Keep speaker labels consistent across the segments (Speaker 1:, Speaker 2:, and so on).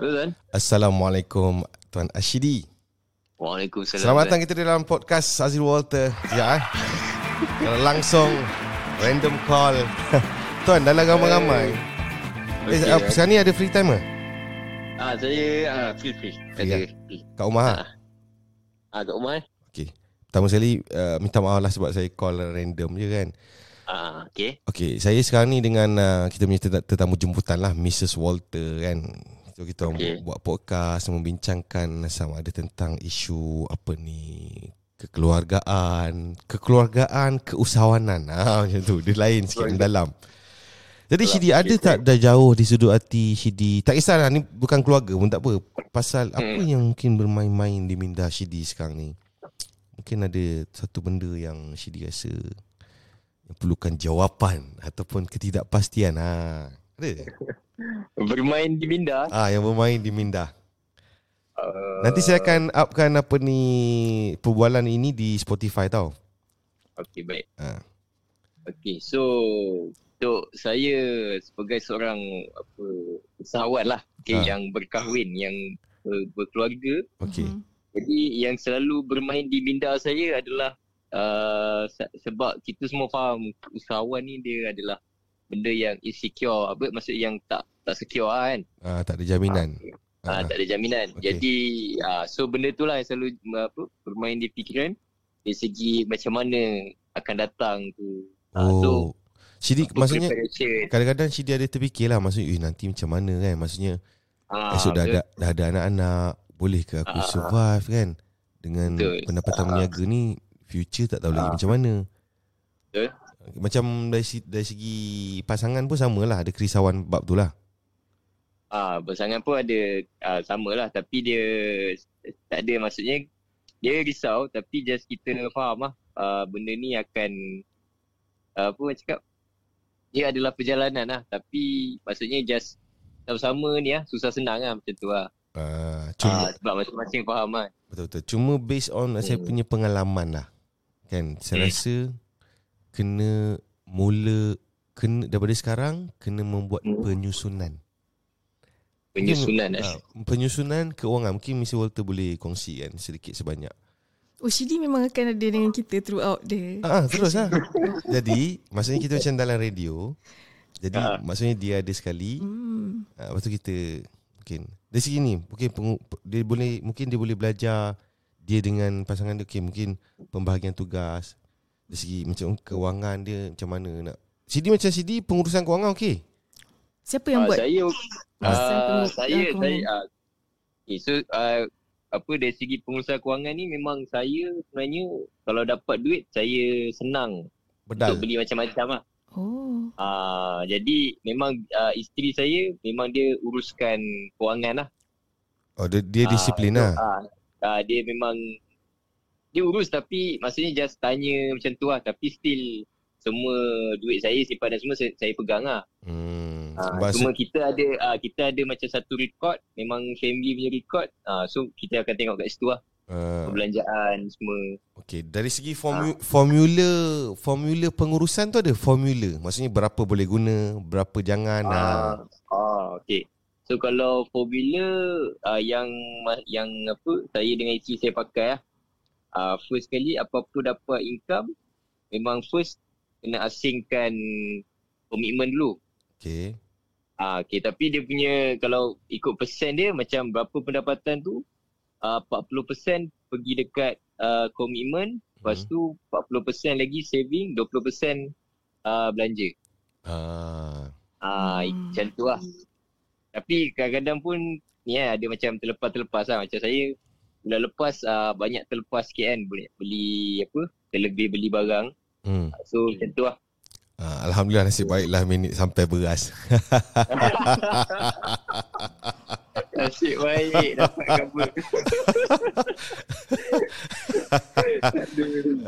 Speaker 1: Tuan.
Speaker 2: Assalamualaikum Tuan Ashidi.
Speaker 1: Waalaikumsalam.
Speaker 2: Selamat datang kita di dalam podcast Azil Walter. Ya eh. Langsung random call. Tuan dalam ramai-ramai. Eh,
Speaker 1: Okey,
Speaker 2: okay, sekarang ni ada free time ke?
Speaker 1: Ah, saya ah, free free.
Speaker 2: Free,
Speaker 1: Ada
Speaker 2: ya?
Speaker 1: free.
Speaker 2: Kat rumah?
Speaker 1: Ah. Ah, kat rumah eh?
Speaker 2: Okay. Pertama sekali uh, minta maaf lah sebab saya call random je kan.
Speaker 1: Ah, okey.
Speaker 2: Okay, saya sekarang ni dengan uh, kita punya tet- tetamu jemputan lah, Mrs. Walter kan. So kita
Speaker 1: Okay.
Speaker 2: buat podcast membincangkan sama ada tentang isu apa ni kekeluargaan, kekeluargaan, keusahawanan. Ah macam tu. Dia lain sikit dalam. Jadi
Speaker 1: Dalam
Speaker 2: Shidi ada tak dah jauh di sudut hati Shidi? Tak kisahlah ni bukan keluarga pun tak apa. Pasal apa
Speaker 1: Hmm.
Speaker 2: yang mungkin bermain-main di minda Shidi sekarang ni? Mungkin ada satu benda yang Shidi rasa yang perlukan jawapan ataupun ketidakpastian. Ha. Ada?
Speaker 1: Bermain di minda.
Speaker 2: Ah yang bermain di minda.
Speaker 1: Uh,
Speaker 2: Nanti saya akan upkan apa ni perbualan ini di Spotify tau.
Speaker 1: Okey, baik.
Speaker 2: Ha.
Speaker 1: Okey, so untuk saya sebagai seorang apa usahawan lah, okay,
Speaker 2: Ah.
Speaker 1: yang berkahwin, yang ber, berkeluarga,
Speaker 2: Okey.
Speaker 3: Mhm.
Speaker 1: jadi yang selalu bermain di minda saya adalah uh, se- sebab kita semua faham usahawan ni dia adalah benda yang insecure, apa maksud yang tak tak secure lah kan.
Speaker 2: Ah tak ada jaminan.
Speaker 1: Ah, tak ada jaminan. Okay. Jadi ah, so benda tu lah yang selalu apa bermain di fikiran dari segi macam mana akan datang tu. Ah, so
Speaker 2: Oh. Shidi
Speaker 1: apa
Speaker 2: maksudnya kadang-kadang Shidi ada terfikir lah maksudnya eh, nanti macam mana kan maksudnya
Speaker 1: Ah,
Speaker 2: esok dah ada dah ada anak-anak boleh ke aku
Speaker 1: Ah.
Speaker 2: survive kan dengan
Speaker 1: Betul.
Speaker 2: pendapatan
Speaker 1: Ah.
Speaker 2: berniaga ni future tak tahu lagi
Speaker 1: Ah.
Speaker 2: macam mana.
Speaker 1: Betul.
Speaker 2: Macam dari, dari segi pasangan pun samalah ada kerisauan bab tu lah.
Speaker 1: Ah, pasangan pun ada ah, sama lah tapi dia tak ada maksudnya dia risau tapi just kita faham lah ah, benda ni akan ah, apa orang cakap dia adalah perjalanan lah tapi maksudnya just sama-sama ni lah susah senang lah macam tu lah.
Speaker 2: Uh, cuma
Speaker 1: Ah, sebab masing-masing faham lah.
Speaker 2: betul-betul. Cuma based on saya
Speaker 1: Hmm.
Speaker 2: punya pengalaman lah. Kan saya
Speaker 1: Hmm.
Speaker 2: rasa kena mula kena daripada sekarang kena membuat
Speaker 1: Hmm.
Speaker 2: penyusunan.
Speaker 1: Penyusunan eh.
Speaker 2: Ah, penyusunan keuangan mungkin Mr. Walter boleh kongsikan sedikit sebanyak.
Speaker 3: Oh Shidi memang akan ada dengan kita throughout the
Speaker 2: Ah, ah, terus lah. Jadi, maksudnya kita macam dalam radio. Jadi,
Speaker 1: Ah.
Speaker 2: maksudnya dia ada sekali.
Speaker 3: hmm.
Speaker 2: Ah, lepas tu kita mungkin dari segi ni, mungkin pengu- dia boleh mungkin dia boleh belajar dia dengan pasangan dia okay, mungkin pembahagian tugas dari segi macam keuangan dia macam mana nak. CD macam CD pengurusan keuangan okey.
Speaker 3: Siapa yang
Speaker 1: Ah,
Speaker 3: buat
Speaker 1: saya
Speaker 3: pengu-
Speaker 1: saya saya okay, so ah, apa dari segi pengurusan kewangan ni memang saya sebenarnya kalau dapat duit saya senang
Speaker 2: Bedal.
Speaker 1: untuk beli macam-macam lah.
Speaker 3: Oh
Speaker 1: Ah, jadi memang ah, isteri saya memang dia uruskan kewangan lah.
Speaker 2: Oh dia, dia disiplin
Speaker 1: so,
Speaker 2: lah.
Speaker 1: ah, ah, dia memang dia urus tapi maksudnya just tanya macam tu lah tapi still semua duit saya simpanan semua saya, saya pegang lah.
Speaker 2: Hmm. Maksud,
Speaker 1: cuma kita ada ah, kita ada macam satu record memang family punya record ah, so kita akan tengok kat situ lah
Speaker 2: uh,
Speaker 1: perbelanjaan semua
Speaker 2: okey, dari segi formu, formula formula pengurusan tu ada formula. Maksudnya berapa boleh guna, berapa jangan. Ah.
Speaker 1: ah, ah okey so kalau formula ah, yang yang apa saya dengan isteri saya pakai lah ah, first kali apa-apa dapat income memang first kena asingkan komitmen dulu
Speaker 2: Okey.
Speaker 1: Ah, okay, tapi dia punya kalau ikut persen dia macam berapa pendapatan tu uh, 40% pergi dekat uh, komitmen, lepas
Speaker 2: Hmm.
Speaker 1: tu 40% lagi saving, 20% uh, belanja.
Speaker 2: Ah.
Speaker 1: Ah,
Speaker 3: Hmm.
Speaker 1: macam tu lah. Tapi kadang-kadang pun ni eh, ada macam terlepas-terlepas lah. Macam saya bulan lepas uh, banyak terlepas sikit kan boleh beli apa, terlebih beli barang.
Speaker 2: Hmm.
Speaker 1: So macam tu lah.
Speaker 2: Ah, Alhamdulillah nasib baiklah minit sampai beras.
Speaker 1: Nasib baik dapat cover.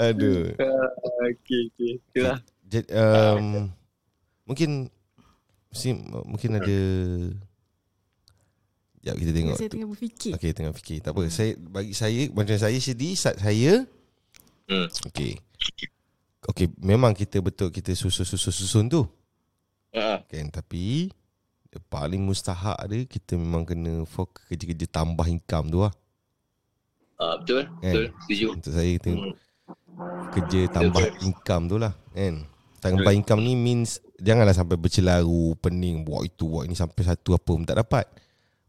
Speaker 2: Aduh.
Speaker 1: Ah, okay, okay. Itulah.
Speaker 2: Jadi, um, mungkin mesti, mungkin ada Ya kita tengok
Speaker 3: Saya tengah berfikir
Speaker 2: Okey tengah fikir. Tak apa. Saya bagi saya macam saya sedih saat saya
Speaker 1: Hmm.
Speaker 2: okey. Okey, memang kita betul kita susun-susun susun tu.
Speaker 1: Ah,
Speaker 2: Kan tapi paling mustahak dia kita memang kena fokus kerja-kerja tambah income tu lah.
Speaker 1: Ah, betul,
Speaker 2: Kan?
Speaker 1: betul. Setuju.
Speaker 2: Untuk saya kita
Speaker 1: Hmm.
Speaker 2: kerja tambah income tu lah kan. Tambah income ni means janganlah sampai bercelaru, pening, buat itu, buat ini sampai satu apa pun tak dapat.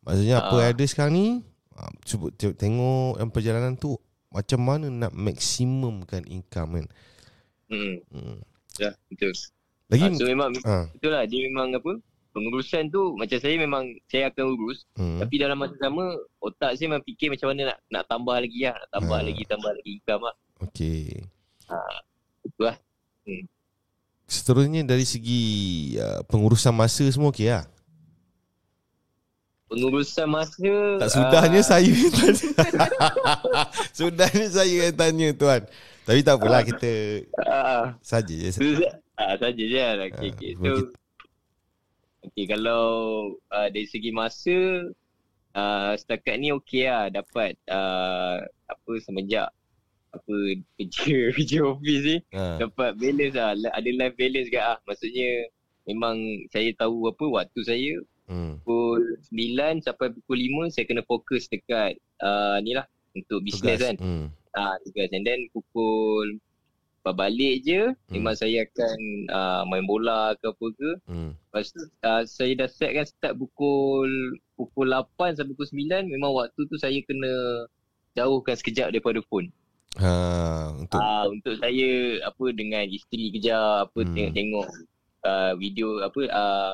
Speaker 2: Maksudnya apa yang ada sekarang ni, ah, cuba tengok, yang perjalanan tu macam mana nak maksimumkan income kan.
Speaker 1: Hmm.
Speaker 2: Hmm.
Speaker 1: Ya, betul.
Speaker 2: Lagi
Speaker 1: Ah, so memang
Speaker 2: ah,
Speaker 1: betul lah dia memang apa? Pengurusan tu macam saya memang saya akan urus
Speaker 2: hmm.
Speaker 1: tapi dalam masa sama otak saya memang fikir macam mana nak nak tambah lagi lah, nak tambah
Speaker 2: Ah.
Speaker 1: lagi tambah lagi income lah.
Speaker 2: Okey.
Speaker 1: Betul lah.
Speaker 2: Seterusnya dari segi uh, pengurusan masa semua okey lah.
Speaker 1: Pengurusan masa
Speaker 2: Tak sudahnya
Speaker 1: ah,
Speaker 2: saya yang tanya. sudahnya saya yang tanya tuan. Tapi tak apalah kita
Speaker 1: ah,
Speaker 2: saja je.
Speaker 1: Saja je lah. Okay, okay. So,
Speaker 2: kita-
Speaker 1: okay, kalau uh, dari segi masa, uh, setakat ni okey lah. Dapat uh, apa semenjak apa kerja kerja office ni
Speaker 2: Ha.
Speaker 1: dapat balance lah La- ada life balance ke ah maksudnya memang saya tahu apa waktu saya
Speaker 2: Hmm.
Speaker 1: pukul 9 sampai pukul 5 saya kena fokus dekat uh, ni lah untuk bisnes kan
Speaker 2: Hmm.
Speaker 1: ah tugas and then pukul balik je
Speaker 2: Hmm.
Speaker 1: memang saya akan uh, main bola ke apa ke
Speaker 2: Hmm.
Speaker 1: lepas tu uh, saya dah set kan start pukul pukul 8 sampai pukul 9 memang waktu tu saya kena jauhkan sekejap daripada phone
Speaker 2: Ha, untuk
Speaker 1: Ah untuk saya apa dengan isteri kerja apa
Speaker 2: Hmm.
Speaker 1: hmm. tengok-tengok uh, video apa uh,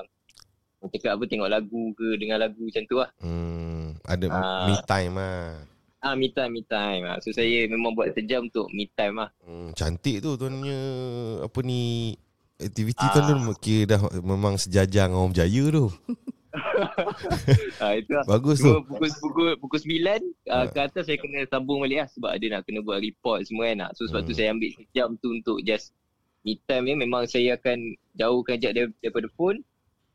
Speaker 1: cakap apa tengok lagu ke dengar lagu macam tu lah.
Speaker 2: hmm, ada
Speaker 1: Ah.
Speaker 2: me time lah.
Speaker 1: Ah me time me time. Ah. So saya memang buat sejam untuk me time lah.
Speaker 2: Hmm, cantik tu tuannya apa ni aktiviti
Speaker 1: Ah.
Speaker 2: tuan tu kira dah memang sejajar dengan orang berjaya tu.
Speaker 1: ah itu lah.
Speaker 2: Bagus
Speaker 1: Cuma
Speaker 2: tu.
Speaker 1: pukul pukul pukul 9
Speaker 2: Ah.
Speaker 1: uh, ke atas saya kena sambung balik lah sebab ada nak kena buat report semua kan. Ah. So sebab tu
Speaker 2: Hmm.
Speaker 1: saya ambil sejam tu untuk just me time ni memang saya akan jauhkan dar- daripada phone.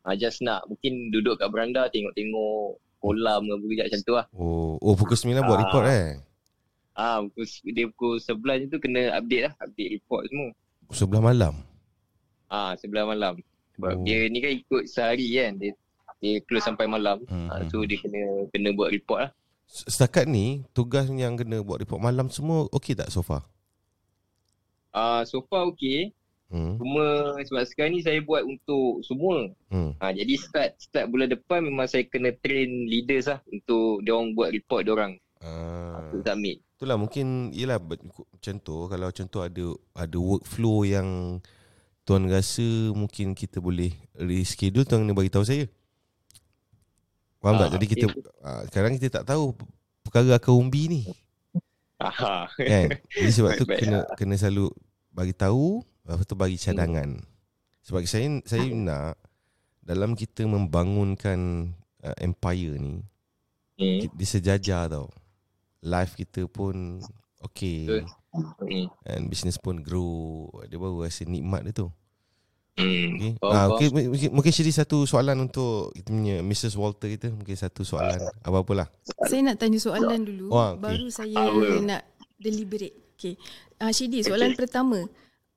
Speaker 1: Ah just nak mungkin duduk kat beranda tengok-tengok kolam ke kejap macam tu lah.
Speaker 2: Oh, oh pukul 9 buat
Speaker 1: Ah.
Speaker 2: report eh.
Speaker 1: Ah pukul dia pukul 11 je tu kena update lah, update report semua.
Speaker 2: Sebelah malam.
Speaker 1: Ah sebelah malam. Sebab
Speaker 2: Oh.
Speaker 1: dia ni kan ikut sehari kan. Dia dia close sampai malam.
Speaker 2: Hmm.
Speaker 1: Ah, so dia kena kena buat report lah.
Speaker 2: Setakat ni tugas yang kena buat report malam semua okey tak so far?
Speaker 1: Ah so far okey.
Speaker 2: Hmm.
Speaker 1: Cuma sebab sekarang ni saya buat untuk semua.
Speaker 2: Hmm.
Speaker 1: Ha, jadi start start bulan depan memang saya kena train leaders lah untuk dia orang buat report dia orang
Speaker 2: Ah.
Speaker 1: untuk submit.
Speaker 2: Itulah mungkin macam tu Kalau tu ada Ada workflow yang Tuan rasa Mungkin kita boleh Reschedule Tuan kena bagi tahu saya Faham tak?
Speaker 1: Ah,
Speaker 2: Jadi kita ah, Sekarang kita tak tahu Perkara akar umbi ni
Speaker 1: Aha.
Speaker 2: kan? Jadi sebab tu kena kena selalu Bagi tahu Lepas tu bagi cadangan Sebab saya Saya nak Dalam kita membangunkan uh, Empire ni
Speaker 1: Hmm.
Speaker 2: Dia sejajar tau Life kita pun Okay.
Speaker 1: Hmm.
Speaker 2: And business pun grow Dia baru rasa nikmat dia tu
Speaker 1: Hmm.
Speaker 2: Okay,
Speaker 1: Faham,
Speaker 2: ah, okay mungkin, mungkin Syedi satu soalan untuk Kita punya Mrs. Walter kita Mungkin satu soalan Apa-apalah
Speaker 3: Saya nak tanya soalan dulu.
Speaker 2: Oh, okey.
Speaker 3: Baru saya nak deliberate. Okay. Uh, Shidi, soalan pertama.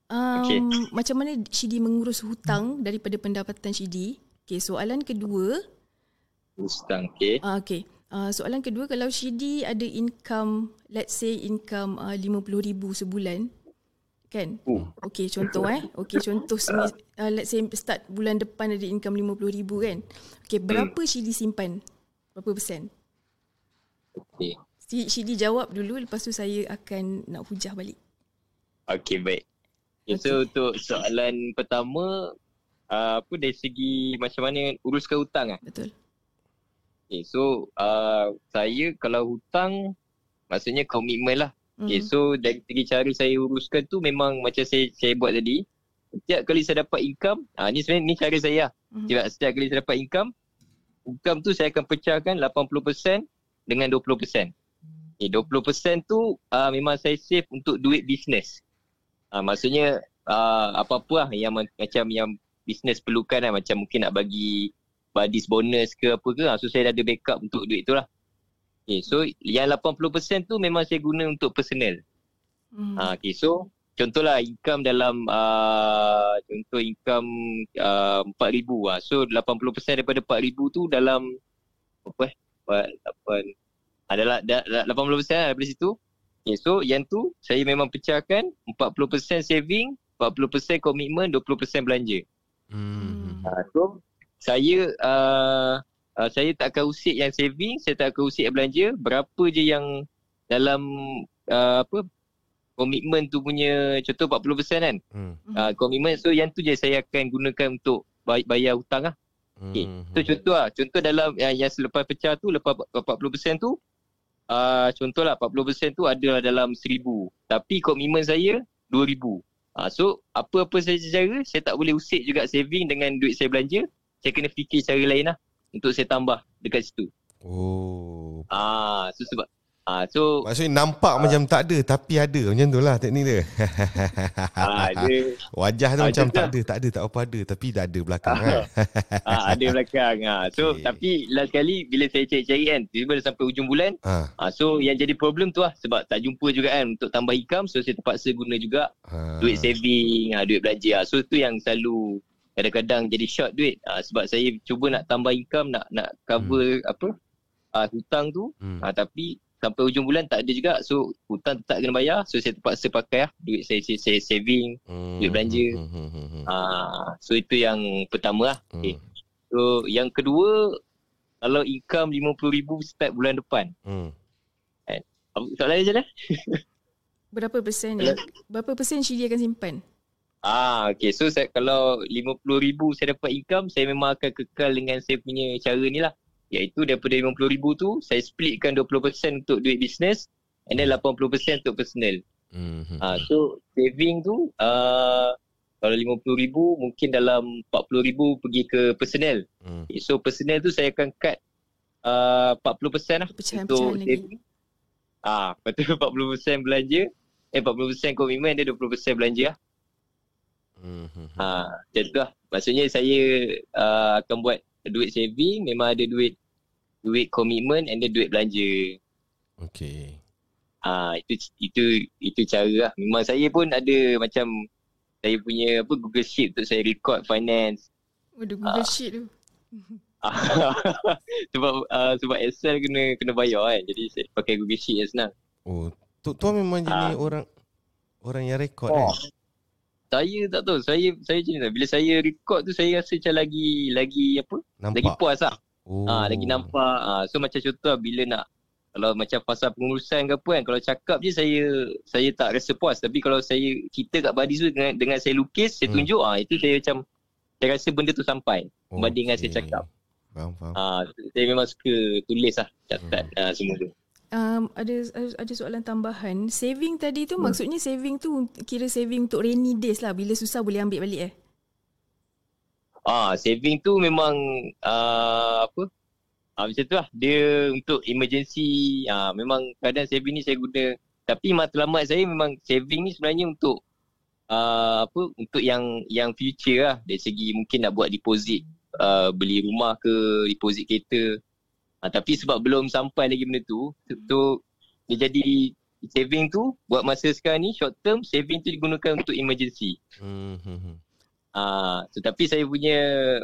Speaker 3: Um,
Speaker 1: Okey.
Speaker 3: Macam mana Shidi mengurus hutang daripada pendapatan Shidi? Okay, soalan kedua.
Speaker 1: Ustang, okay.
Speaker 3: Uh, okay. Uh, soalan kedua, kalau Shidi ada income, let's say income uh, RM50,000 sebulan, kan?
Speaker 1: Uh.
Speaker 3: Okay, contoh eh. Okay, contoh semi, uh, let's say start bulan depan ada income RM50,000 kan? Okay, berapa Shidi simpan? Berapa persen?
Speaker 1: Okay.
Speaker 3: Shidi jawab dulu lepas tu saya akan nak hujah balik.
Speaker 1: Okay, baik. Okay, so untuk soalan pertama, uh, apa dari segi macam mana uruskan hutang ah?
Speaker 3: Betul.
Speaker 1: Okay, so uh, saya kalau hutang, maksudnya komitmen lah. Okay,
Speaker 3: Mm.
Speaker 1: so dari segi cara saya uruskan tu memang macam saya saya buat tadi. Setiap kali saya dapat income, ah ni sebenarnya ni cara saya lah.
Speaker 3: Mhm.
Speaker 1: Setiap, setiap kali saya dapat income, income tu saya akan pecahkan 80% dengan 20%. Okay, 20% tu uh, memang saya save untuk duit bisnes. Uh, maksudnya uh, apa-apa lah yang ma- macam yang bisnes perlukan lah. Macam mungkin nak bagi buddies bonus ke apa ke. Uh, so saya dah ada backup untuk duit tu lah. Okay, so yang 80% tu memang saya guna untuk personal.
Speaker 3: Mm.
Speaker 1: Ha, okay, so contohlah income dalam uh, contoh income uh, 4000 ah. So 80% daripada 4000 tu dalam apa eh? 8 adalah da, da, 80% lah daripada situ. Okay, so yang tu saya memang pecahkan 40% saving, 40% komitmen, 20% belanja.
Speaker 2: Hmm.
Speaker 1: Uh, so saya uh, uh, saya tak akan usik yang saving, saya tak akan usik yang belanja. Berapa je yang dalam uh, apa komitmen tu punya contoh 40% kan.
Speaker 2: Hmm.
Speaker 1: Uh, komitmen so yang tu je saya akan gunakan untuk bay- bayar hutang lah. Okay.
Speaker 2: Hmm.
Speaker 1: So contoh lah, contoh dalam yang, yang selepas pecah tu, lepas 40% tu, uh, contohlah 40% tu adalah dalam 1000. Tapi komitmen saya 2000. Uh, so apa-apa saya cara, saya tak boleh usik juga saving dengan duit saya belanja. Saya kena fikir cara lain lah untuk saya tambah dekat situ.
Speaker 2: Oh.
Speaker 1: Ah, so sebab ah so
Speaker 2: Maksudnya nampak macam tak ada tapi ada macam tu lah teknik dia.
Speaker 1: ah, dia
Speaker 2: Wajah tu
Speaker 1: Ah,
Speaker 2: macam tak ada, tak ada, tak apa ada tapi dah ada belakang kan.
Speaker 1: ah, ada belakang. Ah. So
Speaker 2: Okay.
Speaker 1: tapi last kali bila saya cari-cari kan, tiba-tiba dah sampai hujung bulan,
Speaker 2: Ha.
Speaker 1: Ah, so yang jadi problem tu lah sebab tak jumpa juga kan untuk tambah income so saya terpaksa guna juga
Speaker 2: ha.
Speaker 1: duit saving, ah, duit belanja. Ah. So tu yang selalu kadang-kadang jadi short duit ah, sebab saya cuba nak tambah income nak nak cover apa ah, hutang tu
Speaker 2: Hmm.
Speaker 1: ah, tapi sampai hujung bulan tak ada juga so hutang tetap kena bayar so saya terpaksa pakai lah duit saya, saya, saya saving
Speaker 2: Hmm.
Speaker 1: duit belanja.
Speaker 2: Hmm, hmm, hmm, hmm.
Speaker 1: ah, so itu yang pertama lah okay.
Speaker 2: Hmm.
Speaker 1: so yang kedua kalau income RM50,000 start bulan depan
Speaker 2: Hmm.
Speaker 1: apa soalan je dah
Speaker 3: Berapa persen yang, berapa persen Shidi akan simpan?
Speaker 1: Ah, okay. So saya, kalau RM50,000 saya dapat income, saya memang akan kekal dengan saya punya cara ni lah. Iaitu daripada RM50,000 tu, saya splitkan 20% untuk duit bisnes and then 80% untuk personal.
Speaker 2: Hmm. hmm.
Speaker 1: Ah, so saving tu, uh, kalau RM50,000 mungkin dalam RM40,000 pergi ke personal.
Speaker 2: Hmm.
Speaker 1: Okay, so personal tu saya akan cut uh, 40% lah
Speaker 3: Pecahan-pecahan
Speaker 1: untuk
Speaker 3: lagi.
Speaker 1: saving. Ah, lepas tu 40% belanja, eh 40% komitmen dan 20% belanja lah.
Speaker 2: Hmm. hmm, hmm.
Speaker 1: Ha, macam tu lah. Maksudnya saya uh, akan buat duit saving, memang ada duit duit komitmen and then duit belanja.
Speaker 2: Okay.
Speaker 1: Ha, itu itu itu cara lah. Memang saya pun ada macam saya punya apa Google Sheet untuk saya record finance.
Speaker 3: Waduh, Google Sheet tu.
Speaker 1: sebab uh, sebab Excel kena kena bayar kan. Jadi saya pakai Google Sheet yang senang.
Speaker 2: Oh, tu tu memang jenis
Speaker 1: Ah.
Speaker 2: orang orang yang rekod
Speaker 1: Oh.
Speaker 2: kan.
Speaker 1: Saya tak tahu. Saya saya macam ni. Bila saya record tu saya rasa macam lagi lagi apa?
Speaker 2: Nampak.
Speaker 1: Lagi puas lah.
Speaker 2: Oh.
Speaker 1: Ah, lagi nampak. Ah, so macam contoh lah, bila nak kalau macam pasal pengurusan ke apa kan kalau cakap je saya saya tak rasa puas tapi kalau saya kita kat body tu dengan, dengan saya lukis saya
Speaker 2: Hmm.
Speaker 1: tunjuk ah itu saya macam saya rasa benda tu sampai
Speaker 2: Oh,
Speaker 1: berbanding dengan saya cakap.
Speaker 2: Faham, faham.
Speaker 1: ah saya memang suka tulis lah catat ah, semua tu
Speaker 3: Um, ada ada soalan tambahan. Saving tadi tu
Speaker 1: Hmm.
Speaker 3: maksudnya saving tu kira saving untuk rainy days lah. Bila susah boleh ambil balik eh?
Speaker 1: ah saving tu memang ah apa ah macam tu lah dia untuk emergency ah memang kadang saving ni saya guna tapi matlamat saya memang saving ni sebenarnya untuk uh, apa untuk yang yang future lah dari segi mungkin nak buat deposit uh, beli rumah ke deposit kereta uh, tapi sebab belum sampai lagi benda tu tu, tu dia jadi saving tu buat masa sekarang ni short term saving tu digunakan untuk emergency
Speaker 2: Hmm. hmm, hmm.
Speaker 1: Ah, so, tapi saya punya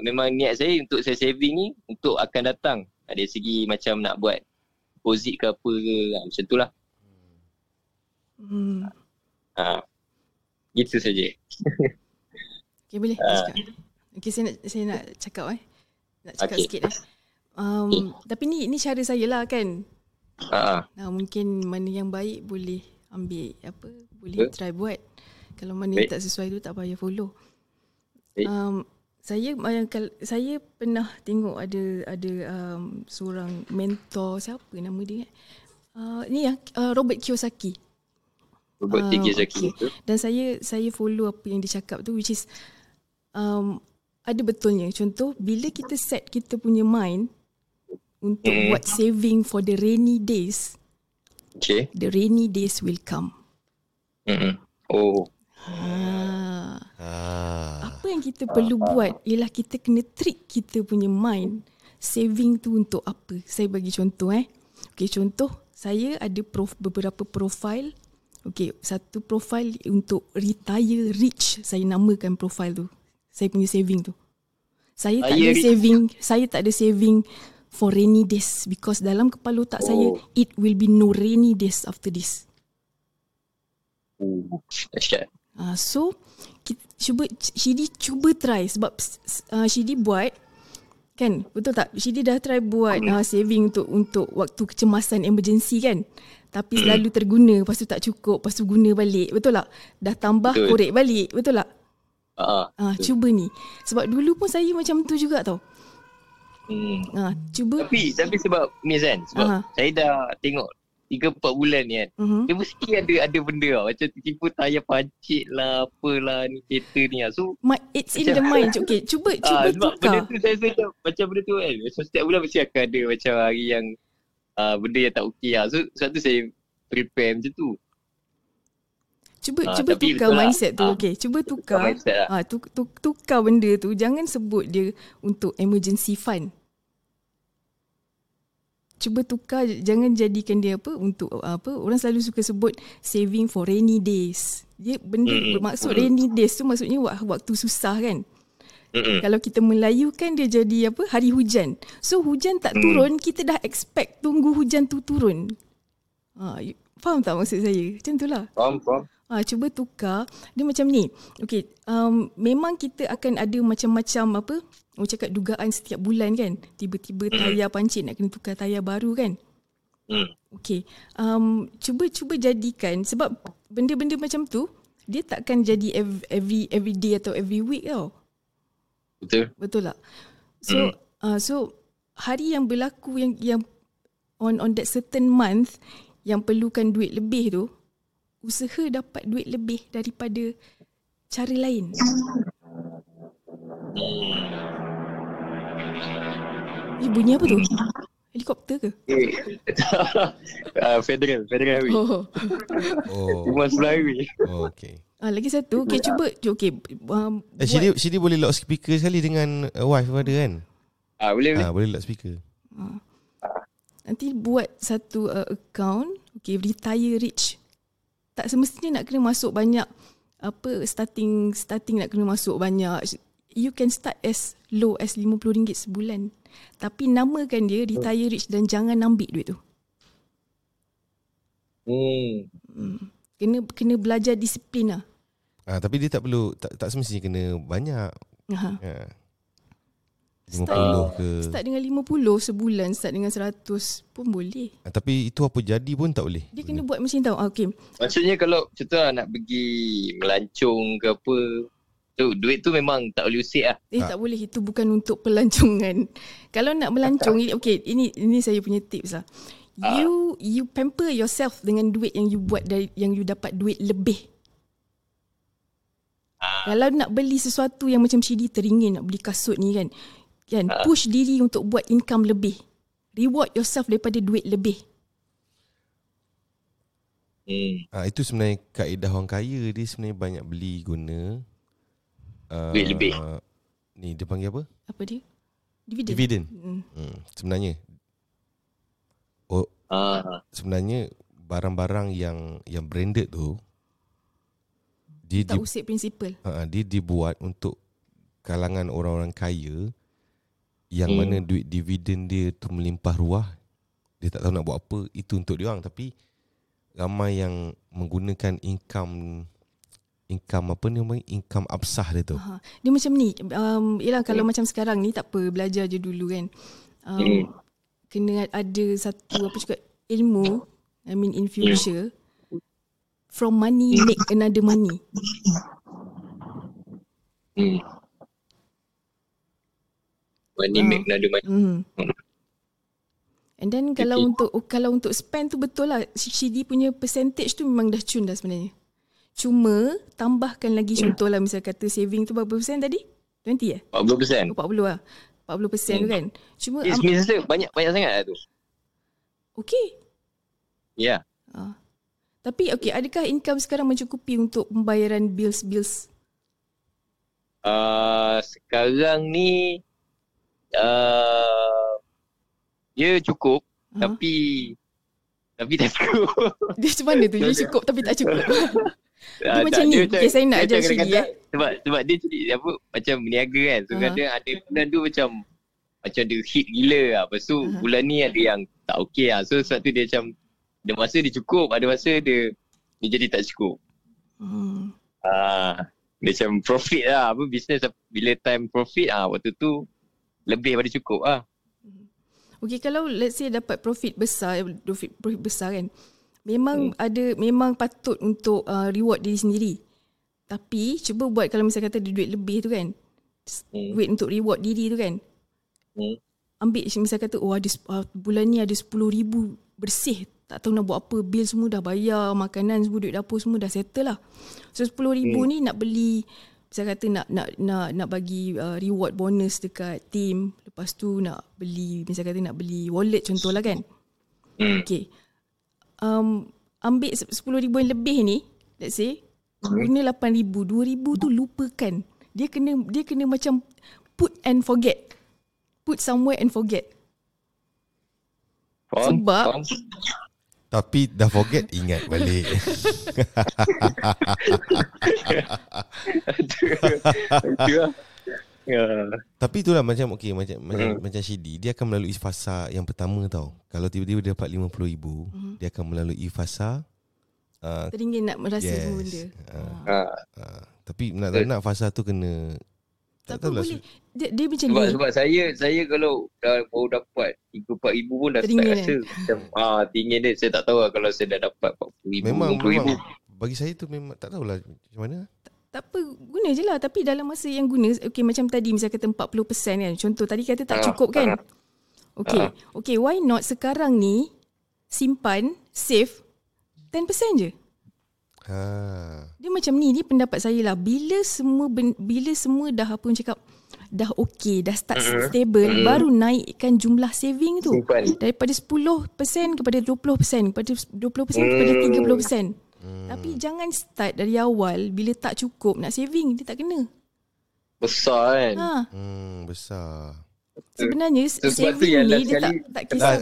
Speaker 1: memang niat saya untuk saya saving ni untuk akan datang. Ah, Dari segi macam nak buat deposit ke apa ke ah, macam tu lah.
Speaker 3: Hmm.
Speaker 1: Ah, gitu saja.
Speaker 3: Okay boleh uh. cakap. Okay saya nak saya nak cakap eh. Nak cakap
Speaker 1: okay.
Speaker 3: sikit eh. Um, tapi ni ni cara saya lah kan.
Speaker 1: Ah,
Speaker 3: Nah, mungkin mana yang baik boleh ambil apa boleh
Speaker 1: Betul.
Speaker 3: try buat. Kalau mana yang tak sesuai tu tak payah follow.
Speaker 1: Baik.
Speaker 3: Um, saya bayangkan saya pernah tengok ada ada um, seorang mentor siapa nama dia? eh? Uh, ni yang uh, Robert Kiyosaki.
Speaker 1: Robert T. Kiyosaki.
Speaker 3: okay. Dan saya saya follow apa yang dia cakap tu which is um, ada betulnya. Contoh bila kita set kita punya mind untuk
Speaker 1: Hmm.
Speaker 3: buat saving for the rainy days,
Speaker 1: Okay.
Speaker 3: the rainy days will come.
Speaker 1: Mm-mm. Oh,
Speaker 3: Ha.
Speaker 2: Ah.
Speaker 3: Apa yang kita perlu buat ialah kita kena trick kita punya mind saving tu untuk apa. Saya bagi contoh eh. Okey contoh saya ada prof, beberapa profil Okay, satu profile untuk retire rich. Saya namakan profile tu. Saya punya saving tu. Saya tak ada
Speaker 1: rich.
Speaker 3: saving. Saya tak ada saving for rainy days. Because dalam kepala otak saya,
Speaker 1: Oh.
Speaker 3: it will be no rainy days after this.
Speaker 1: Oh.
Speaker 3: Uh, so, kita, cuba, Shidi cuba try. Sebab uh, Shidi buat, kan? Betul tak? Shidi dah try buat uh, saving untuk untuk waktu kecemasan emergency kan? Tapi selalu terguna, lepas tu tak cukup, lepas tu guna balik. Betul tak? Dah tambah,
Speaker 1: Betul.
Speaker 3: korek balik. Betul tak?
Speaker 1: Ah,
Speaker 3: Ah, cuba ni. Sebab dulu pun saya macam tu juga tau.
Speaker 1: Hmm.
Speaker 3: Ah, cuba.
Speaker 1: Tapi tapi sebab Miss kan sebab
Speaker 3: Aha.
Speaker 1: saya dah tengok 3 4 bulan ni kan.
Speaker 3: Uh-huh.
Speaker 1: Dia mesti ada ada benda tau. Macam tiba-tiba tayar pancit lah apalah ni kereta ni lah. So
Speaker 3: My, it's in the mind. Okay, cuba cuba
Speaker 1: ah, sebab benda
Speaker 3: tukar.
Speaker 1: tu saya rasa macam, macam benda tu kan. Macam setiap bulan mesti akan ada macam hari yang ah, benda yang tak okey lah. So sebab tu saya prepare macam tu.
Speaker 3: Cuba
Speaker 1: Ah,
Speaker 3: cuba
Speaker 1: tapi
Speaker 3: tukar
Speaker 1: betul lah.
Speaker 3: mindset tu.
Speaker 1: Ah.
Speaker 3: Okay, cuba tukar.
Speaker 1: mindset lah.
Speaker 3: Ah, tuk, tuk, tukar benda tu. Jangan sebut dia untuk emergency fund. Cuba tukar jangan jadikan dia apa untuk apa orang selalu suka sebut saving for rainy days. Dia benda
Speaker 1: Mm-mm.
Speaker 3: bermaksud rainy days tu maksudnya wak- waktu susah kan.
Speaker 1: Mm-mm.
Speaker 3: Kalau kita Melayu kan dia jadi apa hari hujan. So hujan tak
Speaker 1: Hmm.
Speaker 3: turun, kita dah expect tunggu hujan tu turun. Ha, faham tak maksud saya? Macam tu lah.
Speaker 1: Faham, faham.
Speaker 3: Ha, cuba tukar. Dia macam ni. Okay, um, memang kita akan ada macam-macam apa, orang cakap dugaan setiap bulan kan. Tiba-tiba tayar pancit nak kena tukar tayar baru kan.
Speaker 1: Hmm.
Speaker 3: Okay, um, cuba-cuba jadikan sebab benda-benda macam tu, dia takkan jadi every, every, every day atau every week tau.
Speaker 1: Betul.
Speaker 3: Betul tak? So
Speaker 1: Hmm.
Speaker 3: uh, so hari yang berlaku yang yang on on that certain month yang perlukan duit lebih tu usaha dapat duit lebih daripada cara lain. Eh bunyi apa tu? Helikopter ke?
Speaker 1: Eh. Ah, federal, federal highway.
Speaker 3: Oh.
Speaker 2: Oh,
Speaker 1: Rumah sebelah highway.
Speaker 2: oh okay.
Speaker 3: Ah lagi satu. Okey cuba okey um,
Speaker 2: Eh, Shidi, Shidi boleh lock speaker sekali dengan uh, wife ada kan?
Speaker 1: Ah, boleh, boleh.
Speaker 2: Ah, boleh lock speaker.
Speaker 3: Nanti buat satu uh, account, okay, retire rich. Tak semestinya nak kena masuk banyak apa starting starting nak kena masuk banyak. You can start as low as RM50 sebulan. Tapi namakan dia retire rich dan jangan ambil duit tu.
Speaker 1: Hmm.
Speaker 3: Kena kena belajar disiplin lah.
Speaker 2: Ah, tapi dia tak perlu tak, tak semestinya kena banyak.
Speaker 3: Aha.
Speaker 2: Ha.
Speaker 3: Start,
Speaker 2: 50 ke.
Speaker 3: start dengan 50 sebulan, start dengan 100 pun boleh.
Speaker 2: Ah, tapi itu apa jadi pun tak boleh.
Speaker 3: Dia kena buat macam tau. Ah, Okay.
Speaker 1: Maksudnya kalau contoh lah nak pergi melancong ke apa, tu duit tu memang tak boleh usik lah.
Speaker 3: Eh tak boleh itu bukan untuk pelancongan. Kalau nak melancong ini okey ini ini saya punya tips lah. You you pamper yourself dengan duit yang you buat dari yang you dapat duit lebih. Kalau nak beli sesuatu yang macam Shidi teringin nak beli kasut ni kan. Kan push diri untuk buat income lebih. Reward yourself daripada duit lebih.
Speaker 1: Hmm.
Speaker 2: Ah, itu sebenarnya kaedah orang kaya dia sebenarnya banyak beli guna uh,
Speaker 1: Duit lebih.
Speaker 2: Ni dia panggil apa?
Speaker 3: Apa dia? Dividen.
Speaker 2: Dividen.
Speaker 3: Hmm.
Speaker 2: Hmm, sebenarnya oh
Speaker 1: Ah.
Speaker 2: sebenarnya barang-barang yang yang branded tu dia
Speaker 3: Tak
Speaker 2: di,
Speaker 3: usik prinsipal.
Speaker 2: uh, dia dibuat untuk kalangan orang-orang kaya yang
Speaker 1: Hmm.
Speaker 2: mana duit dividen dia tu melimpah ruah. Dia tak tahu nak buat apa, itu untuk dia orang tapi ramai yang menggunakan income income apa ni namanya income absah dia tu.
Speaker 3: Ha, dia macam ni. Um, yelah kalau macam sekarang ni tak apa belajar je dulu kan. Um,
Speaker 1: Hmm.
Speaker 3: Kena ada satu apa cakap ilmu. I mean in future. From money make another money.
Speaker 1: Hmm. Money
Speaker 3: Ah.
Speaker 1: make another money.
Speaker 3: Hmm. And then kalau
Speaker 1: Okay.
Speaker 3: untuk kalau untuk spend tu betul lah CD punya percentage tu memang dah cun dah sebenarnya. Cuma tambahkan lagi contoh lah misal kata saving tu berapa persen tadi? 20 eh?
Speaker 1: 40%.
Speaker 3: Oh, 40 lah. 40 persen tu kan. Cuma
Speaker 1: Eh,
Speaker 3: um,
Speaker 1: sebenarnya banyak banyak sangat lah tu.
Speaker 3: okay.
Speaker 1: Ya.
Speaker 3: Ah. Tapi okay, adakah income sekarang mencukupi untuk pembayaran bills-bills?
Speaker 1: Uh, sekarang ni uh, dia cukup
Speaker 3: Ha?
Speaker 1: tapi tapi tak cukup.
Speaker 3: Dia macam mana tu? Dia cukup tapi tak cukup.
Speaker 1: Ah,
Speaker 3: macam
Speaker 1: tak,
Speaker 3: ni. Okay, saya nak
Speaker 1: dia
Speaker 3: ajar
Speaker 1: macam
Speaker 3: Syedi,
Speaker 1: kadang-kadang Sebab sebab dia jadi apa macam berniaga kan. So
Speaker 3: Ah.
Speaker 1: kadang ada bulan tu macam macam dia hit gila lah. Lepas tu
Speaker 3: Ah.
Speaker 1: bulan ni ada yang tak okey lah. So sebab tu dia macam ada masa dia cukup, ada masa dia dia jadi tak cukup.
Speaker 3: Hmm.
Speaker 1: Ah, dia macam profit lah. Apa business bila time profit ah waktu tu lebih pada cukup ah.
Speaker 3: Okay, kalau let's say dapat profit besar, profit, profit besar kan, memang hmm. ada, memang patut untuk uh, reward diri sendiri. Tapi cuba buat kalau misalnya kata ada duit lebih tu kan,
Speaker 1: Hmm.
Speaker 3: duit untuk reward diri tu kan,
Speaker 1: Hmm.
Speaker 3: ambil misalnya kata, oh ada uh, bulan ni ada RM10,000 bersih, tak tahu nak buat apa, bil semua dah bayar, makanan semua, duit dapur semua dah settle lah. So RM10,000 hmm. ni nak beli, misalnya kata nak nak nak nak bagi uh, reward bonus dekat team, lepas tu nak beli, misalnya kata nak beli wallet contohlah kan.
Speaker 1: Hmm.
Speaker 3: Okay. Um, ambil RM10,000 yang lebih ni, let's say, guna RM8,000, RM2,000 tu lupakan. Dia kena dia kena macam put and forget. Put somewhere and forget.
Speaker 1: Faham?
Speaker 3: Sebab-
Speaker 1: Faham?
Speaker 2: Tapi dah forget ingat balik.
Speaker 1: Itu lah. Ya.
Speaker 2: Tapi itulah macam okey macam macam
Speaker 1: Hmm.
Speaker 2: macam Shidi dia akan melalui fasa yang pertama tau. Kalau tiba-tiba dia dapat 50,000,
Speaker 3: Mhm.
Speaker 2: dia akan melalui fasa uh,
Speaker 3: Teringin nak merasa
Speaker 2: yes.
Speaker 3: semua benda.
Speaker 2: Uh,
Speaker 1: Ah.
Speaker 2: uh, tapi nak tak nak fasa tu kena
Speaker 3: Tak
Speaker 2: tak
Speaker 3: boleh. Dia, dia macam
Speaker 1: Sebab
Speaker 3: ni.
Speaker 1: sebab saya saya kalau dah baru dapat 3 ribu pun dah start rasa macam ah tinggi dia saya tak tahu lah kalau saya dah dapat 40 ribu
Speaker 2: memang
Speaker 1: 50 ribu.
Speaker 2: memang bagi saya tu memang tak tahulah macam mana.
Speaker 3: Tak apa, guna je lah. Tapi dalam masa yang guna, okay macam tadi misalnya kata 40% kan. Contoh tadi kata tak
Speaker 1: Ah,
Speaker 3: cukup kan.
Speaker 1: ah.
Speaker 3: Okay,
Speaker 1: Ah.
Speaker 3: okay why not sekarang ni simpan, save 10% je.
Speaker 2: Ha.
Speaker 3: Dia macam ni, ni pendapat saya lah. Bila semua ben, bila semua dah apa cakap, dah okay, dah start
Speaker 1: Mm-mm.
Speaker 3: stable,
Speaker 1: Mm-mm.
Speaker 3: baru naikkan jumlah saving tu.
Speaker 1: Simpan.
Speaker 3: Daripada 10% kepada 20%, kepada 20% kepada
Speaker 1: Hmm.
Speaker 3: 30%.
Speaker 2: Hmm.
Speaker 3: Tapi jangan start dari awal bila tak cukup nak saving, dia tak kena.
Speaker 1: Besar kan.
Speaker 3: Ha,
Speaker 2: Hmm, besar.
Speaker 3: sebenarnya
Speaker 1: So, sebab tu
Speaker 3: saving
Speaker 1: yang
Speaker 3: ni
Speaker 1: last
Speaker 3: dia tak
Speaker 1: kali-
Speaker 3: tak
Speaker 2: Ah,
Speaker 3: kisah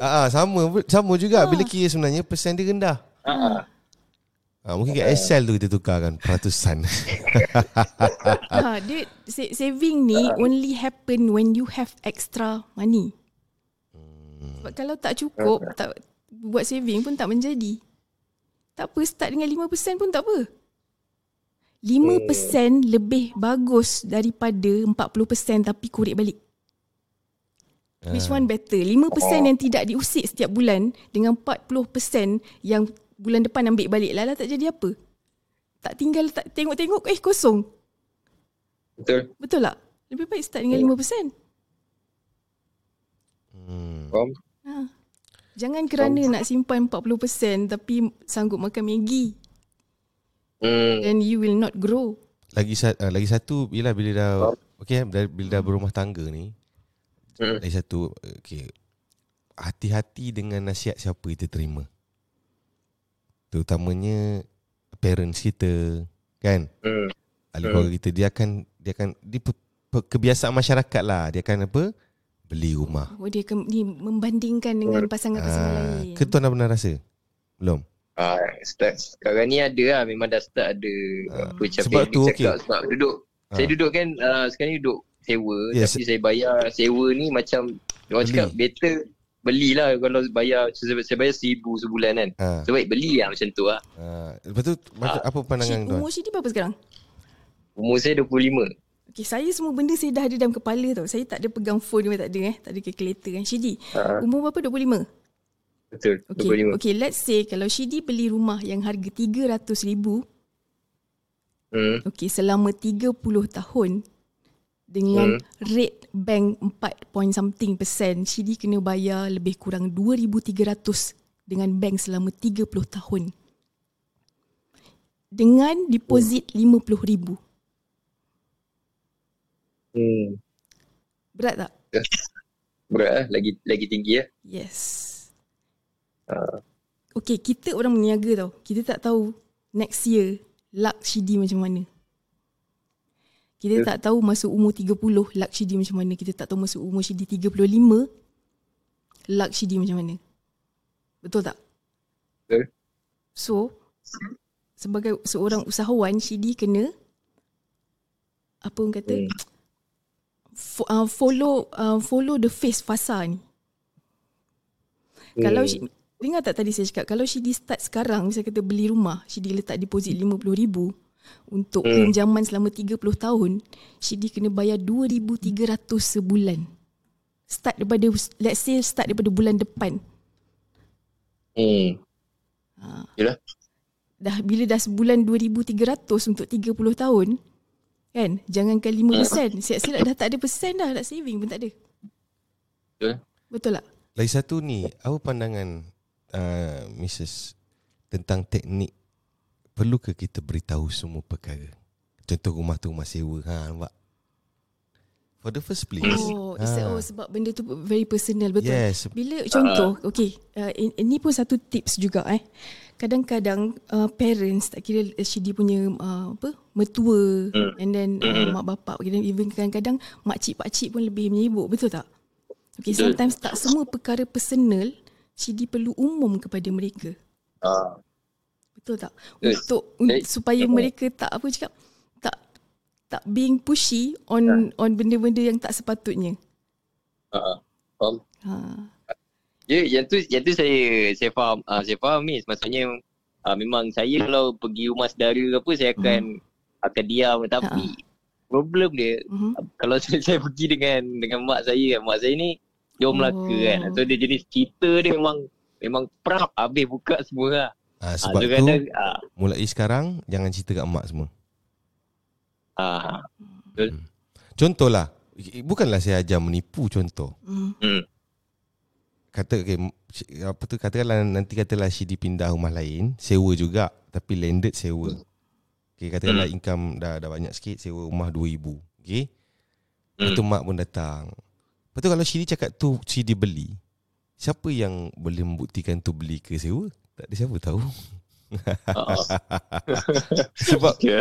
Speaker 2: ah. Ah, sama sama juga
Speaker 3: Ah.
Speaker 2: bila kira sebenarnya persen dia rendah.
Speaker 1: Ha ah.
Speaker 2: Ah, mungkin kat Excel tu kita tukarkan peratusan.
Speaker 3: Ha, dia sa- saving ni only happen when you have extra money. Sebab kalau tak cukup, tak buat saving pun tak menjadi. Tak apa, start dengan 5% pun tak apa. 5% lebih bagus daripada 40% tapi korek balik. Which one better? 5% yang tidak diusik setiap bulan dengan 40% yang bulan depan ambil balik. Lala tak jadi apa? Tak tinggal tak tengok-tengok eh kosong.
Speaker 1: Betul.
Speaker 3: Betul tak? Lebih baik start dengan 5%.
Speaker 2: hmm.
Speaker 1: Faham?
Speaker 3: Ha. Jangan kerana nak simpan 40% tapi sanggup makan Maggi.
Speaker 1: Hmm.
Speaker 3: Then you will not grow.
Speaker 2: Lagi satu, uh, lagi satu bila bila dah okey bila, bila dah berumah tangga ni.
Speaker 1: Hmm.
Speaker 2: Lagi satu okey. Hati-hati dengan nasihat siapa kita terima. Terutamanya parents kita kan.
Speaker 1: Hmm.
Speaker 2: Ahli
Speaker 1: Hmm.
Speaker 2: keluarga kita dia akan dia akan dia pe, pe, kebiasaan masyarakat lah. Dia akan apa? Beli rumah.
Speaker 3: Oh dia ke, ni membandingkan dengan pasangan-pasangan
Speaker 2: Ah,
Speaker 3: lain.
Speaker 2: ke tuan dah pernah rasa? Belum.
Speaker 1: Ah, start sekarang ni ada lah memang dah start ada
Speaker 2: Ah.
Speaker 1: apa macam
Speaker 2: Sebab tu, okey.
Speaker 1: sebab duduk
Speaker 2: Ah.
Speaker 1: saya duduk kan uh, sekarang ni duduk sewa
Speaker 2: Yes.
Speaker 1: tapi saya bayar sewa ni macam orang
Speaker 2: Beli.
Speaker 1: cakap better belilah kalau bayar saya, bayar seribu sebulan kan
Speaker 2: Ha.
Speaker 1: so baik beli lah macam tu lah
Speaker 2: Ha. Lepas tu macam- apa pandangan tuan?
Speaker 3: umur Syedi berapa sekarang?
Speaker 1: umur saya 25
Speaker 3: Okay, saya semua benda saya dah ada dalam kepala tau. Saya tak ada pegang phone ke tak ada eh. Tak ada calculator kan. Syedi,
Speaker 1: Ah.
Speaker 3: umur berapa? 25?
Speaker 1: betul
Speaker 3: Okay,
Speaker 1: 25
Speaker 3: okay let's say kalau Syedi beli rumah yang harga 300 ribu,
Speaker 1: hmm.
Speaker 3: okay, selama 30 tahun dengan
Speaker 1: Hmm.
Speaker 3: rate bank 4 point something persen, Syedi kena bayar lebih kurang 2,300 dengan bank selama 30 tahun. Dengan deposit 50 ribu.
Speaker 1: Hmm.
Speaker 3: Berat tak?
Speaker 1: berat lah lagi lagi tinggi lah
Speaker 3: Yes.
Speaker 1: Ah.
Speaker 3: Okay, kita orang meniaga tau. Kita tak tahu next year luck Shidi macam mana. Kita tak tahu masuk umur 30 luck Shidi macam mana. Kita tak tahu masuk umur Shidi 35 luck Shidi macam mana. Betul tak?
Speaker 1: Betul.
Speaker 3: So, sebagai seorang usahawan, Shidi kena apa orang kata?
Speaker 1: Hmm.
Speaker 3: Fo- uh, follow uh, follow the face fasa ni.
Speaker 1: Hmm.
Speaker 3: Kalau dengar tak tadi saya cakap kalau Shidi start sekarang misalnya kata beli rumah, Shidi letak deposit RM50,000 untuk
Speaker 1: Hmm.
Speaker 3: pinjaman selama 30 tahun, Shidi kena bayar 2300 sebulan. Start daripada let's say start daripada bulan depan.
Speaker 1: Hmm.
Speaker 3: Ha.
Speaker 1: Yalah.
Speaker 3: Dah bila dah sebulan 2300 untuk 30 tahun, kan? Jangankan 5%, siap-siap dah tak ada persen dah nak saving pun tak ada.
Speaker 1: Betul.
Speaker 3: Betul tak?
Speaker 2: Lagi satu ni, apa pandangan uh, Mrs. tentang teknik perlu ke kita beritahu semua perkara? Contoh rumah tu rumah sewa, ha nampak? For the first place.
Speaker 3: Oh, is that, oh sebab benda tu very personal betul.
Speaker 2: Yes.
Speaker 3: Bila contoh, okay, uh, in- ini pun satu tips juga eh. Kadang-kadang uh, parents tak kira uh, dia punya uh, apa mertua
Speaker 1: Hmm.
Speaker 3: and then uh,
Speaker 1: Hmm.
Speaker 3: mak bapak dan even kadang-kadang makcik pakcik pun lebih menyibuk betul tak? Okay, sometimes tak semua perkara personal CD perlu umum kepada mereka.
Speaker 1: Ah.
Speaker 3: Betul tak?
Speaker 1: Yes.
Speaker 3: Untuk un-
Speaker 1: Baik.
Speaker 3: supaya
Speaker 1: Hmm.
Speaker 3: mereka tak apa cakap tak tak being pushy on on benda-benda yang tak sepatutnya.
Speaker 1: Ah. Faham?
Speaker 3: Ha.
Speaker 1: Ya, yang tu yang tu saya saya faham uh, saya faham Miss. Maksudnya uh, memang saya kalau pergi rumah saudara ke apa saya akan akan diam tapi problem dia
Speaker 3: Mhm.
Speaker 1: uh, kalau saya, saya pergi dengan dengan mak saya kan, mak saya ni dia orang Melaka
Speaker 3: Oh.
Speaker 1: kan. So dia jenis cerita dia memang memang prap habis buka semua lah.
Speaker 2: Ha, sebab
Speaker 1: so
Speaker 2: tu,
Speaker 1: ah
Speaker 2: mulai sekarang, jangan cerita kat mak semua.
Speaker 1: ah
Speaker 2: Contohlah, bukanlah saya ajar menipu contoh.
Speaker 3: Hmm.
Speaker 1: hmm.
Speaker 2: Kata okay, apa tu katakanlah nanti katalah Shidi pindah rumah lain, sewa juga tapi landed sewa. Okay, katakanlah
Speaker 1: Hmm.
Speaker 2: income dah dah banyak sikit sewa rumah 2000. Okay.
Speaker 1: Hmm.
Speaker 2: Lepas tu mak pun datang. Lepas tu kalau Shidi cakap tu Shidi beli, siapa yang boleh membuktikan tu beli ke sewa? Tak ada siapa tahu.
Speaker 1: Ah.
Speaker 2: Sebab
Speaker 1: Ya.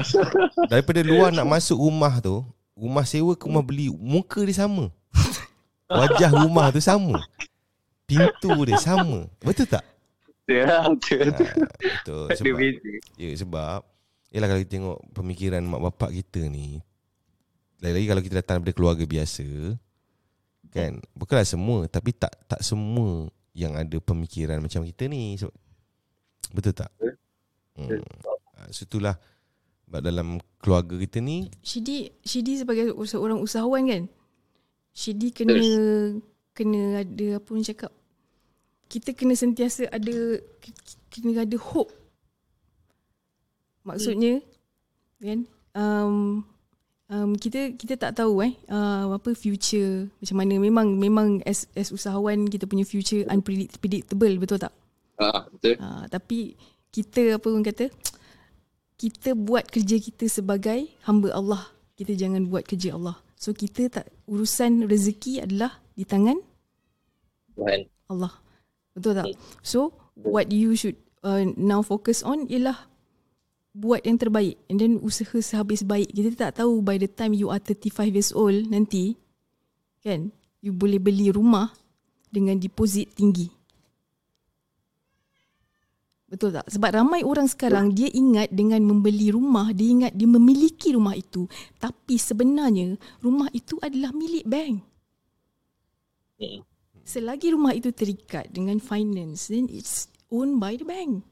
Speaker 2: daripada luar nak masuk rumah tu, rumah sewa ke rumah beli, muka dia sama. Wajah rumah tu sama. Pintu dia sama. Betul tak?
Speaker 1: Ya, betul.
Speaker 2: Ha, betul. Sebab, ya, sebab Yalah kalau kita tengok pemikiran mak bapak kita ni Lagi-lagi kalau kita datang daripada keluarga biasa Kan Bukanlah semua Tapi tak tak semua Yang ada pemikiran macam kita ni Sebab, Betul tak? Hmm. Ha, So itulah Sebab dalam keluarga kita ni
Speaker 3: Shidi Shidi sebagai seorang usahawan kan? Shidi kena kena ada apa orang cakap? Kita kena sentiasa ada kena ada hope. Maksudnya kan? Um, um, kita kita tak tahu eh? Uh, apa future? Macam mana? Memang memang as as usahawan kita punya future unpredictable betul tak
Speaker 1: Ah, betul.
Speaker 3: Uh, tapi kita apa orang kata kita buat kerja kita sebagai hamba Allah. Kita jangan buat kerja Allah. So kita tak urusan rezeki adalah di tangan
Speaker 1: Tuhan.
Speaker 3: Allah. Betul tak? So what you should uh, now focus on ialah buat yang terbaik and then usaha sehabis baik. Kita tak tahu by the time you are 35 years old nanti kan you boleh beli rumah dengan deposit tinggi. Betul tak? Sebab ramai orang sekarang dia ingat dengan membeli rumah, dia ingat dia memiliki rumah itu. Tapi sebenarnya rumah itu adalah milik bank.
Speaker 1: Hmm.
Speaker 3: Selagi rumah itu terikat dengan finance, then it's owned by the bank.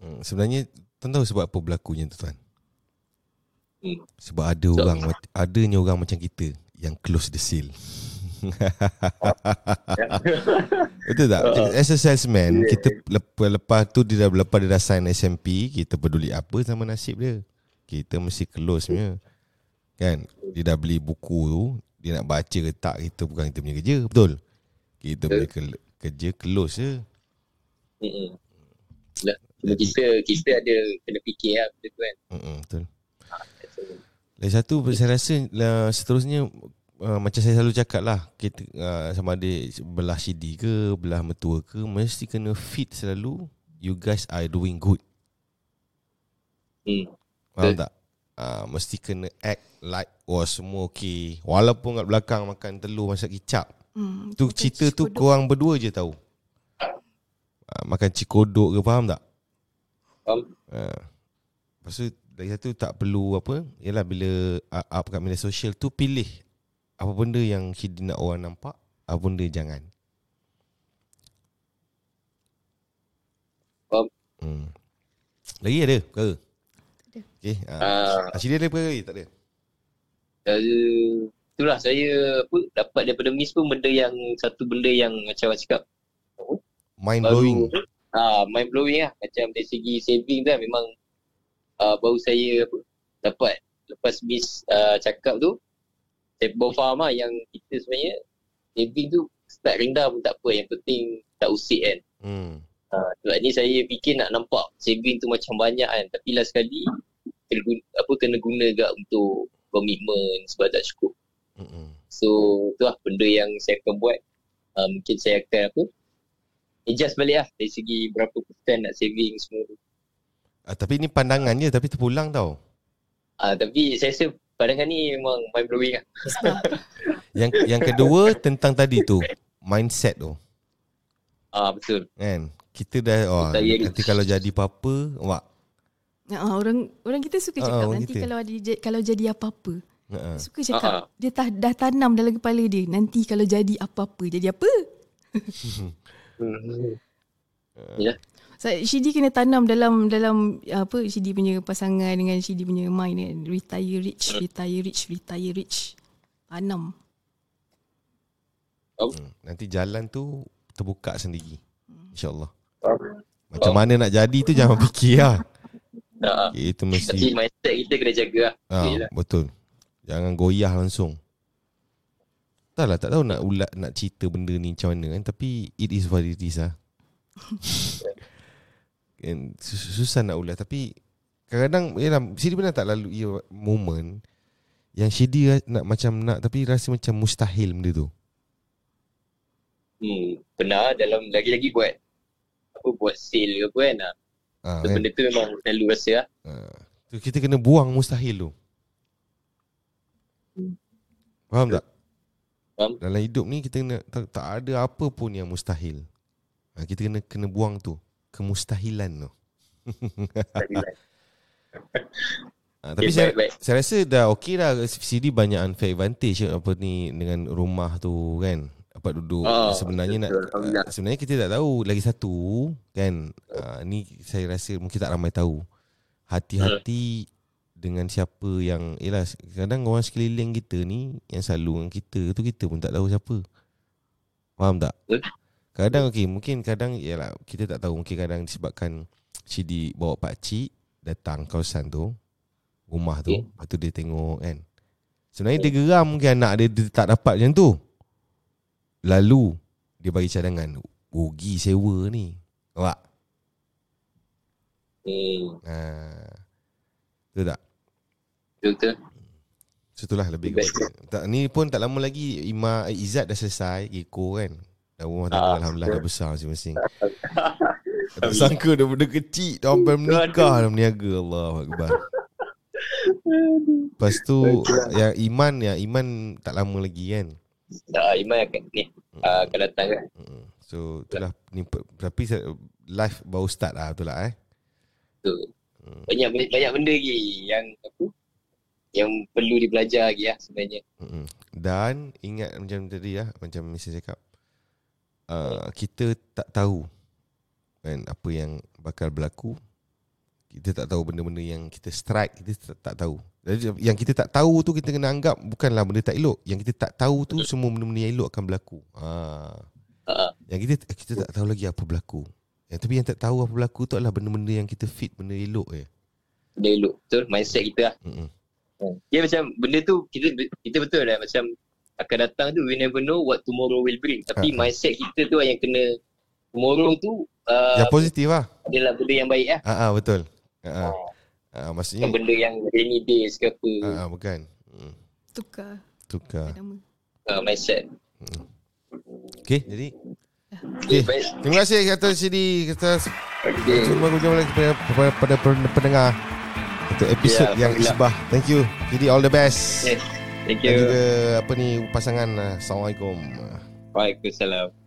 Speaker 2: hmm, Sebenarnya Tuan tahu sebab apa berlakunya tu tuan
Speaker 1: Hmm.
Speaker 2: Sebab ada
Speaker 1: So-
Speaker 2: orang Adanya orang macam kita Yang close the sale Betul tak?
Speaker 1: Uh,
Speaker 2: As a salesman,
Speaker 1: yeah.
Speaker 2: kita lepas, lepas tu dia dah lepas dia dah sign SMP, kita peduli apa sama nasib dia. Kita mesti close punya. Kan? Dia dah beli buku tu, dia nak baca ke tak, kita bukan kita punya kerja, betul? Kita punya ke- kerja close je.
Speaker 1: Hmm. Lah, kita kita ada kena fikir lah benda tu kan.
Speaker 2: Mm-mm, betul.
Speaker 1: So,
Speaker 2: Lagi satu saya rasa lah, seterusnya uh, macam saya selalu cakap lah kita uh, sama ada belah CD ke belah mertua ke mesti kena fit selalu you guys are doing good.
Speaker 1: Hmm.
Speaker 2: Faham tak? Uh, mesti kena act like oh semua okey. Walaupun kat belakang makan telur masak kicap.
Speaker 3: Hmm,
Speaker 2: Tu cerita tu
Speaker 3: kodok.
Speaker 2: korang berdua je tahu. uh, makan cikodok ke faham tak?
Speaker 1: Faham.
Speaker 2: Uh, lepas tu lagi satu tak perlu apa Yalah bila uh, up kat media sosial tu pilih apa benda yang Syedi nak orang nampak apa benda jangan.
Speaker 1: Faham.
Speaker 2: Hmm. Lagi ada perkara?
Speaker 3: ada.
Speaker 2: Okay. Uh,
Speaker 1: Ah,
Speaker 2: Syedi ada perkara lagi? Tak ada?
Speaker 1: saya, itulah saya apa dapat daripada Miss pun benda yang satu benda yang macam orang cakap
Speaker 2: Mind blowing.
Speaker 1: ah mind blowing lah macam dari segi saving tu lah memang ah, baru saya apa dapat lepas Miss ah, cakap tu saya baru faham lah yang kita sebenarnya saving tu start rendah pun tak apa yang penting tak usik kan
Speaker 2: Hmm.
Speaker 1: Ha, sebab ni saya fikir nak nampak saving tu macam banyak kan. Tapi last sekali kena guna, apa kena guna gak untuk komitmen sebab tak cukup.
Speaker 2: Mm-mm.
Speaker 1: So tu lah benda yang saya akan buat. Uh, mungkin saya akan apa adjust balik lah dari segi berapa persen nak saving semua tu.
Speaker 2: Ah, tapi ni pandangan je tapi terpulang tau.
Speaker 1: Uh, tapi saya rasa pandangan ni memang mind blowing lah.
Speaker 2: Yang yang kedua tentang tadi tu mindset tu
Speaker 1: Ah betul.
Speaker 2: kan. Kita dah oh, nanti kalau jadi apa-apa wak.
Speaker 3: ah, orang orang kita suka
Speaker 2: Ah,
Speaker 3: cakap
Speaker 2: orang
Speaker 3: nanti
Speaker 2: kita.
Speaker 3: kalau ada kalau jadi apa-apa.
Speaker 2: Ha.
Speaker 3: Suka cakap
Speaker 1: ah.
Speaker 3: dia tah, dah tanam dalam kepala dia nanti kalau jadi apa-apa jadi apa?
Speaker 1: Hmm.
Speaker 3: So, Shidi kena tanam dalam dalam apa Shidi punya pasangan dengan Shidi punya mind kan. Retire rich, retire rich, retire rich. Tanam.
Speaker 2: Hmm. Nanti jalan tu terbuka sendiri. InsyaAllah.
Speaker 1: Faham.
Speaker 2: Macam mana nak jadi tu jangan fikir lah.
Speaker 1: Ah, ah.
Speaker 2: Itu
Speaker 1: Tapi
Speaker 2: mesti
Speaker 1: mindset kita kena jaga lah.
Speaker 2: ah,
Speaker 1: Yelah.
Speaker 2: betul. Jangan goyah langsung. Tak lah, tak tahu nak ulat nak cerita benda ni macam mana kan. Tapi it is what it is lah. sus- susah nak ulat. Tapi kadang-kadang, yalah, Sidi pernah tak lalu ia moment yang Sidi ra- nak macam nak tapi rasa macam mustahil benda tu.
Speaker 1: Hmm, pernah dalam lagi-lagi buat apa buat sale ke apa kan. Ah.
Speaker 2: Ah,
Speaker 1: So,
Speaker 2: kan?
Speaker 1: benda tu memang selalu rasa lah.
Speaker 2: Ah, tu kita kena buang mustahil tu. Faham tak?
Speaker 1: Faham.
Speaker 2: Dalam hidup ni kita kena tak, tak ada apa pun yang mustahil. Ha, kita kena kena buang tu kemustahilan tu. Ha, tapi
Speaker 1: Okay,
Speaker 2: saya,
Speaker 1: baik, baik.
Speaker 2: saya rasa dah okey dah CD banyak unfair advantage apa ni dengan rumah tu kan. Dapat duduk
Speaker 1: Ah,
Speaker 2: sebenarnya nak
Speaker 1: betul,
Speaker 2: uh, sebenarnya kita tak tahu lagi satu kan. Uh, ni saya rasa mungkin tak ramai tahu. Hati-hati dengan siapa yang Yelah kadang orang sekeliling kita ni Yang selalu dengan kita tu kita pun tak tahu siapa Faham tak?
Speaker 1: Betul.
Speaker 2: Kadang okey mungkin kadang Yalah kita tak tahu Mungkin kadang disebabkan Cidi bawa pakcik Datang kawasan tu Rumah tu
Speaker 1: Okey.
Speaker 2: Lepas tu dia tengok kan Sebenarnya dia geram mungkin anak dia, dia tak dapat macam tu Lalu Dia bagi cadangan Rugi sewa ni Nampak?
Speaker 1: Hmm,
Speaker 2: Ha. Betul tak?
Speaker 1: betul-betul.
Speaker 2: So itulah lebih kepada tak, Ni pun tak lama lagi Ima eh, Izzat dah selesai Eko kan Rumah tangga
Speaker 1: Ah,
Speaker 2: Alhamdulillah dah besar masing-masing Tak sangka dah benda kecil Dah sampai menikah Dah meniaga Allah Akbar Lepas tu Yang Iman Yang Iman tak lama lagi kan
Speaker 1: Ah, Iman akan ni ah, akan datang kan.
Speaker 2: So itulah ni, Tapi live baru start lah Betul lah eh
Speaker 1: Betul.
Speaker 2: Hmm.
Speaker 1: Banyak banyak benda lagi yang apa? Yang perlu dibelajar lagi lah sebenarnya.
Speaker 2: Mm-mm. Dan ingat macam tadi lah Macam Mr. cakap uh, Kita tak tahu kan, Apa yang bakal berlaku Kita tak tahu benda-benda yang kita strike Kita tak, tak tahu Jadi Yang kita tak tahu tu Kita kena anggap Bukanlah benda tak elok Yang kita tak tahu tu Semua benda-benda yang elok akan berlaku ha.
Speaker 1: Ah,
Speaker 2: Yang kita kita tak tahu lagi apa berlaku yang, Tapi yang tak tahu apa berlaku tu adalah Benda-benda yang kita fit Benda elok je
Speaker 1: benda elok. Betul. Mindset kita lah.
Speaker 2: Mm-mm.
Speaker 1: Dia macam benda tu kita kita betul lah macam akan datang tu we never know what tomorrow will bring. Tapi
Speaker 2: Ah.
Speaker 1: mindset kita tu lah yang kena tomorrow tu uh,
Speaker 2: Yang positif lah
Speaker 1: adalah benda yang baik lah.
Speaker 2: Ah, ah, Betul ah, ah. Ah,
Speaker 1: Bukan
Speaker 2: Maksudnya
Speaker 1: benda yang rainy days ke apa.
Speaker 2: ah, ah, Bukan mm.
Speaker 3: Tukar
Speaker 2: Tukar
Speaker 3: nama.
Speaker 1: Uh, mindset.
Speaker 2: Okay jadi
Speaker 1: Okay.
Speaker 2: Okay. Terima kasih kata Sidi Kita
Speaker 1: Okay.
Speaker 2: Cuma jumpa lagi kepada, kepada, pada pendengar Untuk episod
Speaker 1: Ya,
Speaker 2: yang isbah Thank you Jadi all the best
Speaker 1: Yes. Thank
Speaker 2: Dan
Speaker 1: you.
Speaker 2: juga apa ni pasangan Assalamualaikum
Speaker 1: Waalaikumsalam.